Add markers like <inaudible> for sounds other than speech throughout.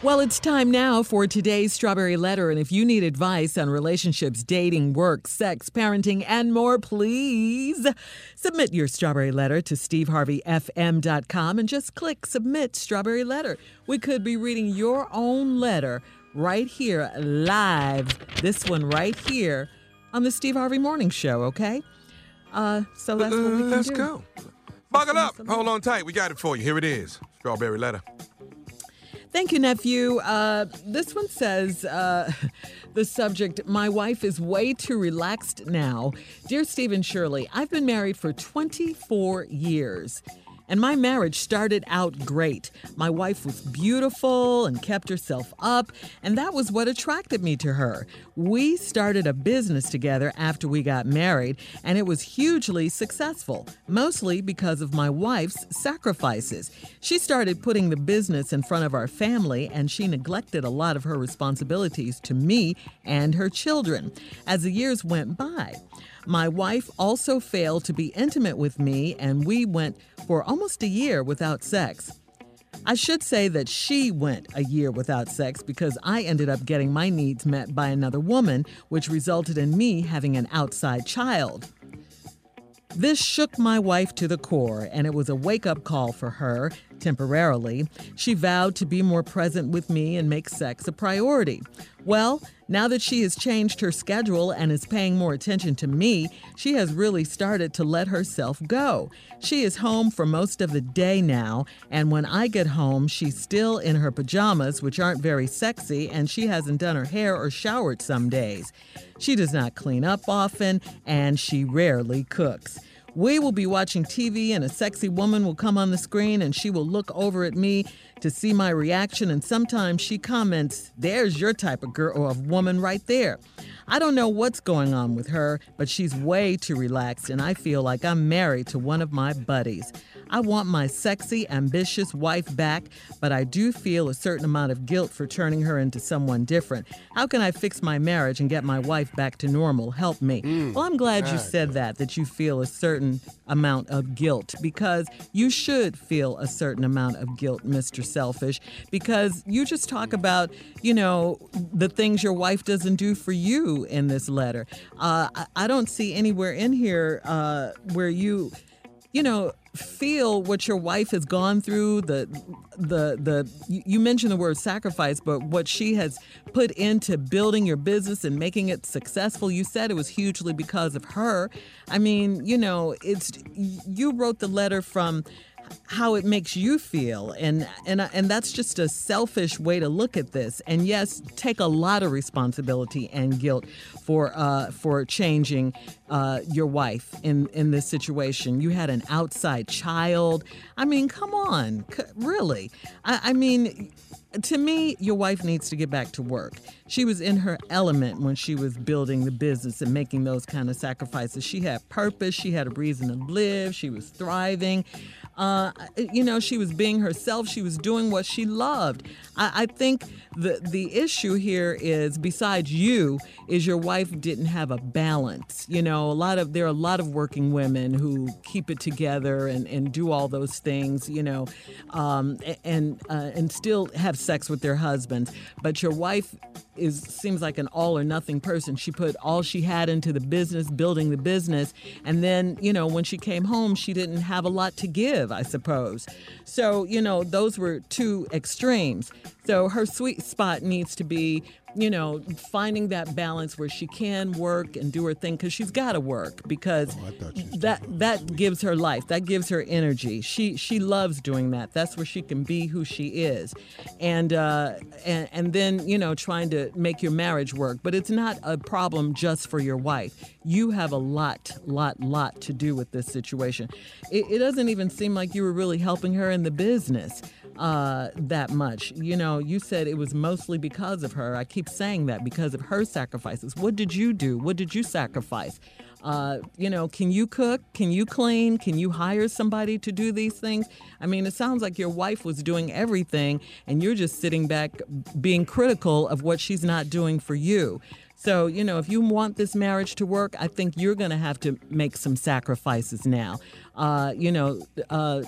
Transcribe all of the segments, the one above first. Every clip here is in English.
Well, it's time now for today's Strawberry Letter. And if you need advice on relationships, dating, work, sex, parenting, and more, please submit your Strawberry Letter to steveharveyfm.com and just click Submit Strawberry Letter. We could be reading your own letter right here, live, this one right here on the Steve Harvey Morning Show, okay? Uh, so that's what we can Let's do. go. Buckle up. Hold on tight. We got it for you. Here it is. Strawberry letter. Thank you, nephew. Uh, this one says uh, <laughs> the subject My wife is way too relaxed now. Dear Steve and Shirley, I've been married for 24 years. And my marriage started out great. My wife was beautiful and kept herself up, and that was what attracted me to her. We started a business together after we got married, and it was hugely successful, mostly because of my wife's sacrifices. She started putting the business in front of our family, and she neglected a lot of her responsibilities to me and her children. As the years went by, my wife also failed to be intimate with me, and we went for almost a year without sex. I should say that she went a year without sex because I ended up getting my needs met by another woman, which resulted in me having an outside child. This shook my wife to the core, and it was a wake up call for her, temporarily. She vowed to be more present with me and make sex a priority. Well, now that she has changed her schedule and is paying more attention to me, she has really started to let herself go. She is home for most of the day now, and when I get home, she's still in her pajamas, which aren't very sexy, and she hasn't done her hair or showered some days. She does not clean up often, and she rarely cooks. We will be watching TV, and a sexy woman will come on the screen, and she will look over at me to see my reaction. And sometimes she comments, There's your type of girl or of woman right there. I don't know what's going on with her, but she's way too relaxed, and I feel like I'm married to one of my buddies. I want my sexy, ambitious wife back, but I do feel a certain amount of guilt for turning her into someone different. How can I fix my marriage and get my wife back to normal? Help me. well, I'm glad you said that, that you feel a certain amount of guilt, because you should feel a certain amount of guilt, Mr. Selfish, because you just talk about, you know, the things your wife doesn't do for you in this letter. Uh, I, I don't see anywhere in here uh, where you you know feel what your wife has gone through the the the you mentioned the word sacrifice but what she has put into building your business and making it successful you said it was hugely because of her. I mean you know it's you wrote the letter from how it makes you feel. And and and that's just a selfish way to look at this. And yes take a lot of responsibility and guilt for uh for changing uh your wife in in this situation. You had an outside child. I mean come on. Really. I i mean to me, your wife needs to get back to work. She was in her element when she was building the business and making those kind of sacrifices. She had purpose, she had a reason to live, she was thriving. Uh, you know, she was being herself. She was doing what she loved. I, I think the the issue here is, besides you, is your wife didn't have a balance. You know, a lot of there are a lot of working women who keep it together and, and do all those things. You know, um, and uh, and still have sex with their husbands. But your wife is seems like an all or nothing person. She put all she had into the business, building the business, and then you know when she came home, she didn't have a lot to give, I suppose. So you know those were two extremes. So her sweet spot needs to be you know finding that balance where she can work and do her thing because she's got to work because that that gives her life that gives her energy. She she loves doing that. That's where she can be who she is. And uh and, and then you know trying to make your marriage work. But it's not a problem just for your wife. You have a lot lot lot to do with this situation. It, it doesn't even seem like you were really helping her in the business uh, that much. You know, you said it was mostly because of her. I keep saying that because of her sacrifices. What did you do? What did you sacrifice? Uh, you know, can you cook? Can you clean? Can you hire somebody to do these things? I mean, it sounds like your wife was doing everything and you're just sitting back being critical of what she's not doing for you. So, you know, if you want this marriage to work, I think you're going to have to make some sacrifices now. Uh, you know, uh,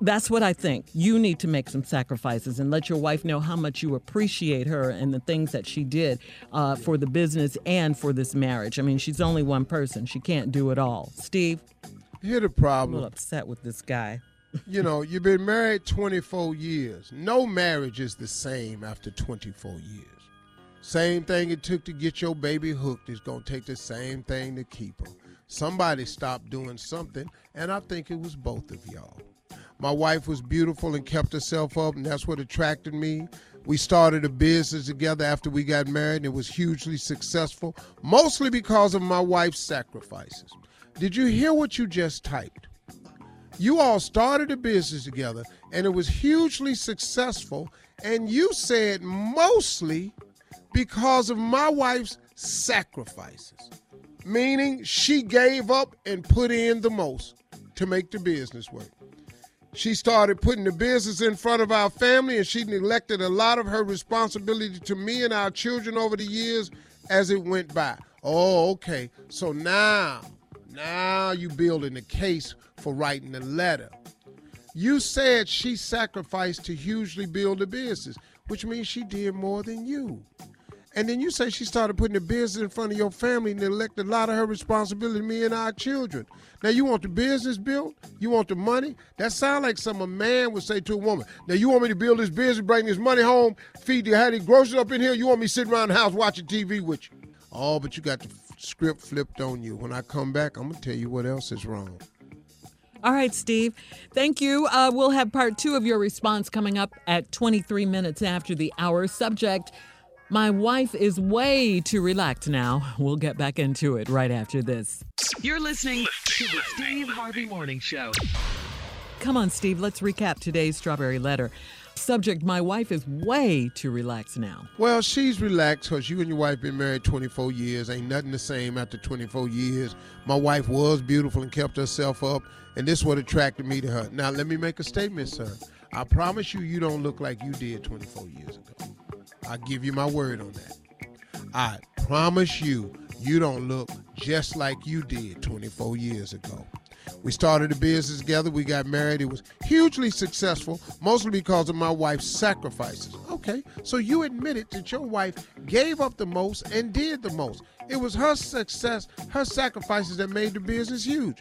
That's what I think. You need to make some sacrifices and let your wife know how much you appreciate her and the things that she did uh, for the business and for this marriage. I mean, she's only one person. She can't do it all. Steve? Here's the problem. I'm a little upset with this guy. <laughs> you know, you've been married 24 years. No marriage is the same after 24 years. Same thing it took to get your baby hooked is going to take the same thing to keep her. Somebody stopped doing something, and I think it was both of y'all. My wife was beautiful and kept herself up, and that's what attracted me. We started a business together after we got married, and it was hugely successful, mostly because of my wife's sacrifices. Did you hear what you just typed? You all started a business together and it was hugely successful. And you said mostly because of my wife's sacrifices, meaning she gave up and put in the most to make the business work. She started putting the business in front of our family and she neglected a lot of her responsibility to me and our children over the years as it went by. Oh, okay. So now, now you building the case for writing the letter. You said she sacrificed to hugely build a business, which means she did more than you. And then you say she started putting the business in front of your family and neglected a lot of her responsibility to me and our children. Now you want the business built? You want the money? That sounds like some a man would say to a woman. Now you want me to build this business, bring this money home, feed you, have the groceries up in here? You want me sitting around the house watching TV with you? Oh, but you got the script flipped on you. When I come back, I'm gonna tell you what else is wrong. All right, Steve. Thank you. Uh, we'll have part two of your response coming up at 23 minutes after the hour. Subject My wife is way too relaxed now. We'll get back into it right after this. You're listening to the Steve Harvey Morning Show. Come on, Steve, let's recap today's strawberry letter. Subject My wife is way too relaxed now. Well, she's relaxed because you and your wife been married 24 years. Ain't nothing the same after 24 years. My wife was beautiful and kept herself up, and this what attracted me to her. Now, let me make a statement, sir. I promise you, you don't look like you did 24 years ago. I give you my word on that. I promise you, you don't look just like you did 24 years ago. We started a business together. We got married. It was hugely successful, mostly because of my wife's sacrifices. Okay, so you admitted that your wife gave up the most and did the most. It was her success, her sacrifices that made the business huge.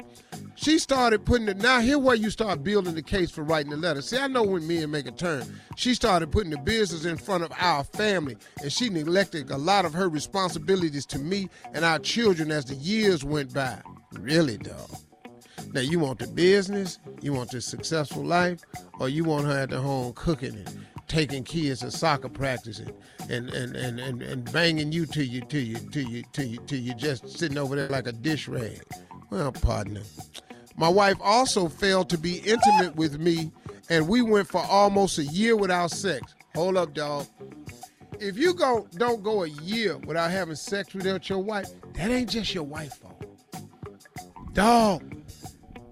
She started putting it. Now, here where you start building the case for writing the letter. See, I know when men make a turn. She started putting the business in front of our family, and she neglected a lot of her responsibilities to me and our children as the years went by. Really, dog. Now you want the business, you want the successful life, or you want her at the home cooking and taking kids to soccer practice and and, and, and, and, banging you to you till you till you to you till you just sitting over there like a dish rag. Well, partner. My wife also failed to be intimate with me, and we went for almost a year without sex. Hold up, dog. If you go don't go a year without having sex without your wife, that ain't just your wife's fault. Dog,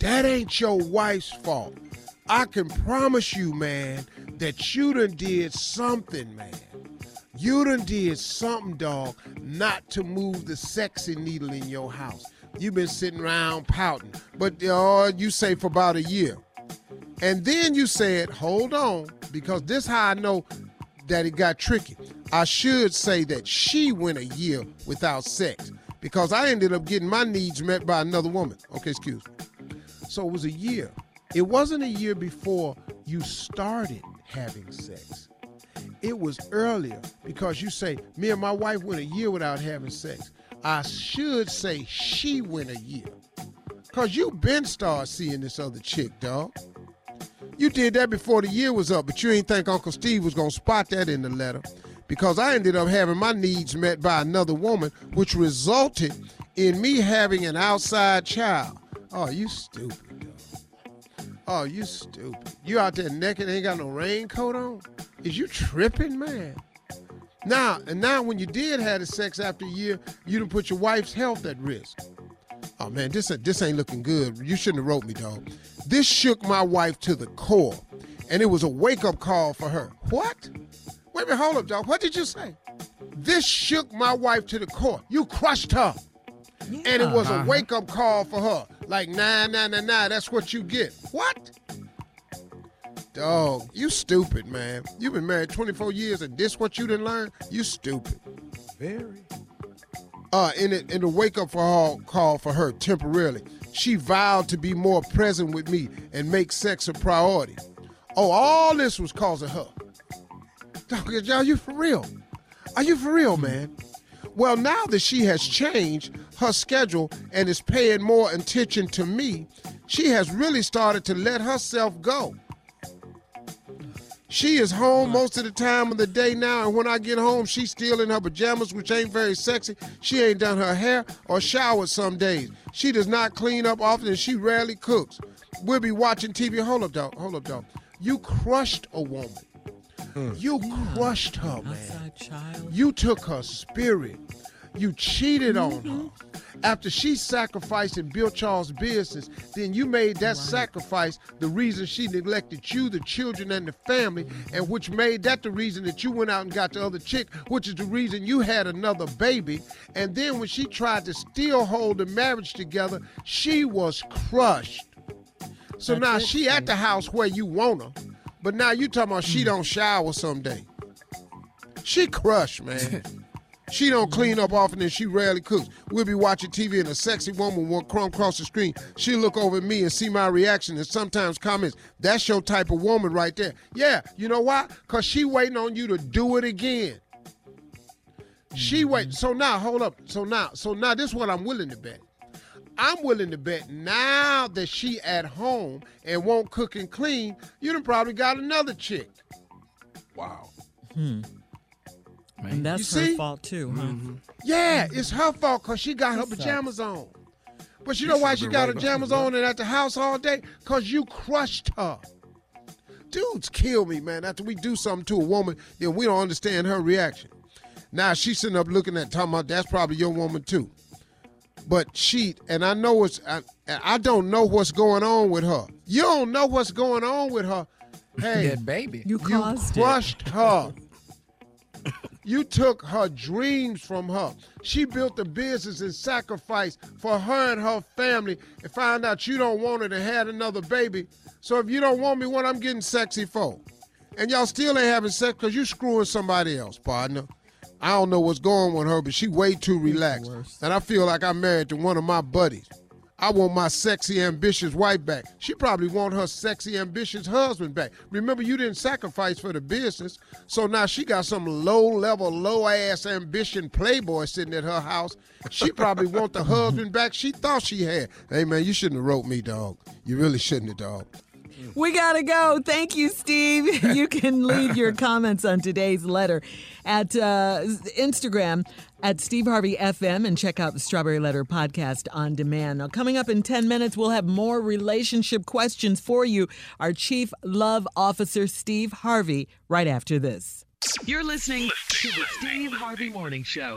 that ain't your wife's fault. I can promise you, man, that you done did something, man. You done did something, dog, not to move the sexy needle in your house. You've been sitting around pouting, but uh, you say for about a year. And then you said, hold on, because this how I know that it got tricky. I should say that she went a year without sex because I ended up getting my needs met by another woman. Okay, excuse me. So it was a year. It wasn't a year before you started having sex. It was earlier because you say, me and my wife went a year without having sex. I should say she went a year. Cause you been start seeing this other chick, dog. You did that before the year was up, but you ain't think Uncle Steve was gonna spot that in the letter. Because I ended up having my needs met by another woman, which resulted in me having an outside child. Oh, you stupid. Oh, you stupid. You out there naked, ain't got no raincoat on? Is you tripping, man? Now, and now when you did have the sex after a year, you done put your wife's health at risk. Oh man, this uh, this ain't looking good. You shouldn't have wrote me, dog. This shook my wife to the core, and it was a wake up call for her. What? Wait a minute, hold up, dog. What did you say? This shook my wife to the core. You crushed her, and it was a wake up call for her. Like nah, nah, nah, nah. That's what you get. What? Dog, you stupid, man. You've been married 24 years and this what you didn't learn? You stupid. Very. Uh, in the, in the wake up her, call for her temporarily, she vowed to be more present with me and make sex a priority. Oh, all this was causing her. Dog, are you for real? Are you for real, man? Well, now that she has changed her schedule and is paying more attention to me, she has really started to let herself go. She is home most of the time of the day now, and when I get home, she's still in her pajamas, which ain't very sexy. She ain't done her hair or showered some days. She does not clean up often, and she rarely cooks. We'll be watching TV. Hold up, dog. Hold up, dog. You crushed a woman. You crushed her, man. You took her spirit. You cheated on her. Mm-hmm. After she sacrificed and built Charles' business, then you made that sacrifice the reason she neglected you, the children, and the family, mm-hmm. and which made that the reason that you went out and got the other chick, which is the reason you had another baby. And then when she tried to still hold the marriage together, she was crushed. So That's now it, she at the house where you want her, but now you talking about she hmm. don't shower someday. She crushed, man. <laughs> She don't clean up often and she rarely cooks. We'll be watching TV and a sexy woman will come across the screen. She'll look over at me and see my reaction and sometimes comments, that's your type of woman right there. Yeah, you know why? Because she waiting on you to do it again. She wait. Mm-hmm. So now, hold up. So now, so now this is what I'm willing to bet. I'm willing to bet now that she at home and won't cook and clean, you done probably got another chick. Wow. Hmm. And that's You her fault too, huh? Mm-hmm. Yeah, it's her fault because she got her pajamas on. But you know why she got been her pajamas on and at the house all day? Because you crushed her. Dudes kill me, man. After we do something to a woman, then we don't understand her reaction. Now she's sitting up looking at talking about that's probably your woman too. But cheat. and I know it's I, I don't know what's going on with her. You don't know what's going on with her. Hey, That baby. You you caused it. crushed her. You took her dreams from her. She built a business and sacrificed for her and her family and found out you don't want it and had another baby. So if you don't want me, what I'm getting sexy for? And y'all still ain't having sex because you screwing somebody else, partner. I don't know what's going on with her, but she way too relaxed. And I feel like I'm married to one of my buddies. I want my sexy, ambitious wife back. She probably want her sexy, ambitious husband back. Remember, you didn't sacrifice for the business, so now she got some low-level, low-ass ambition playboy sitting at her house. She probably want the husband back she thought she had. Hey man, you shouldn't have wrote me, dog. You really shouldn't have, dog. We gotta go. Thank you, Steve. <laughs> You can leave your <laughs> comments on today's letter at uh, Instagram at Steve Harvey FM and check out the Strawberry Letter podcast on demand. Now, coming up in 10 minutes, we'll have more relationship questions for you. Our Chief Love Officer, Steve Harvey, right after this. You're listening to the Steve Harvey Morning Show.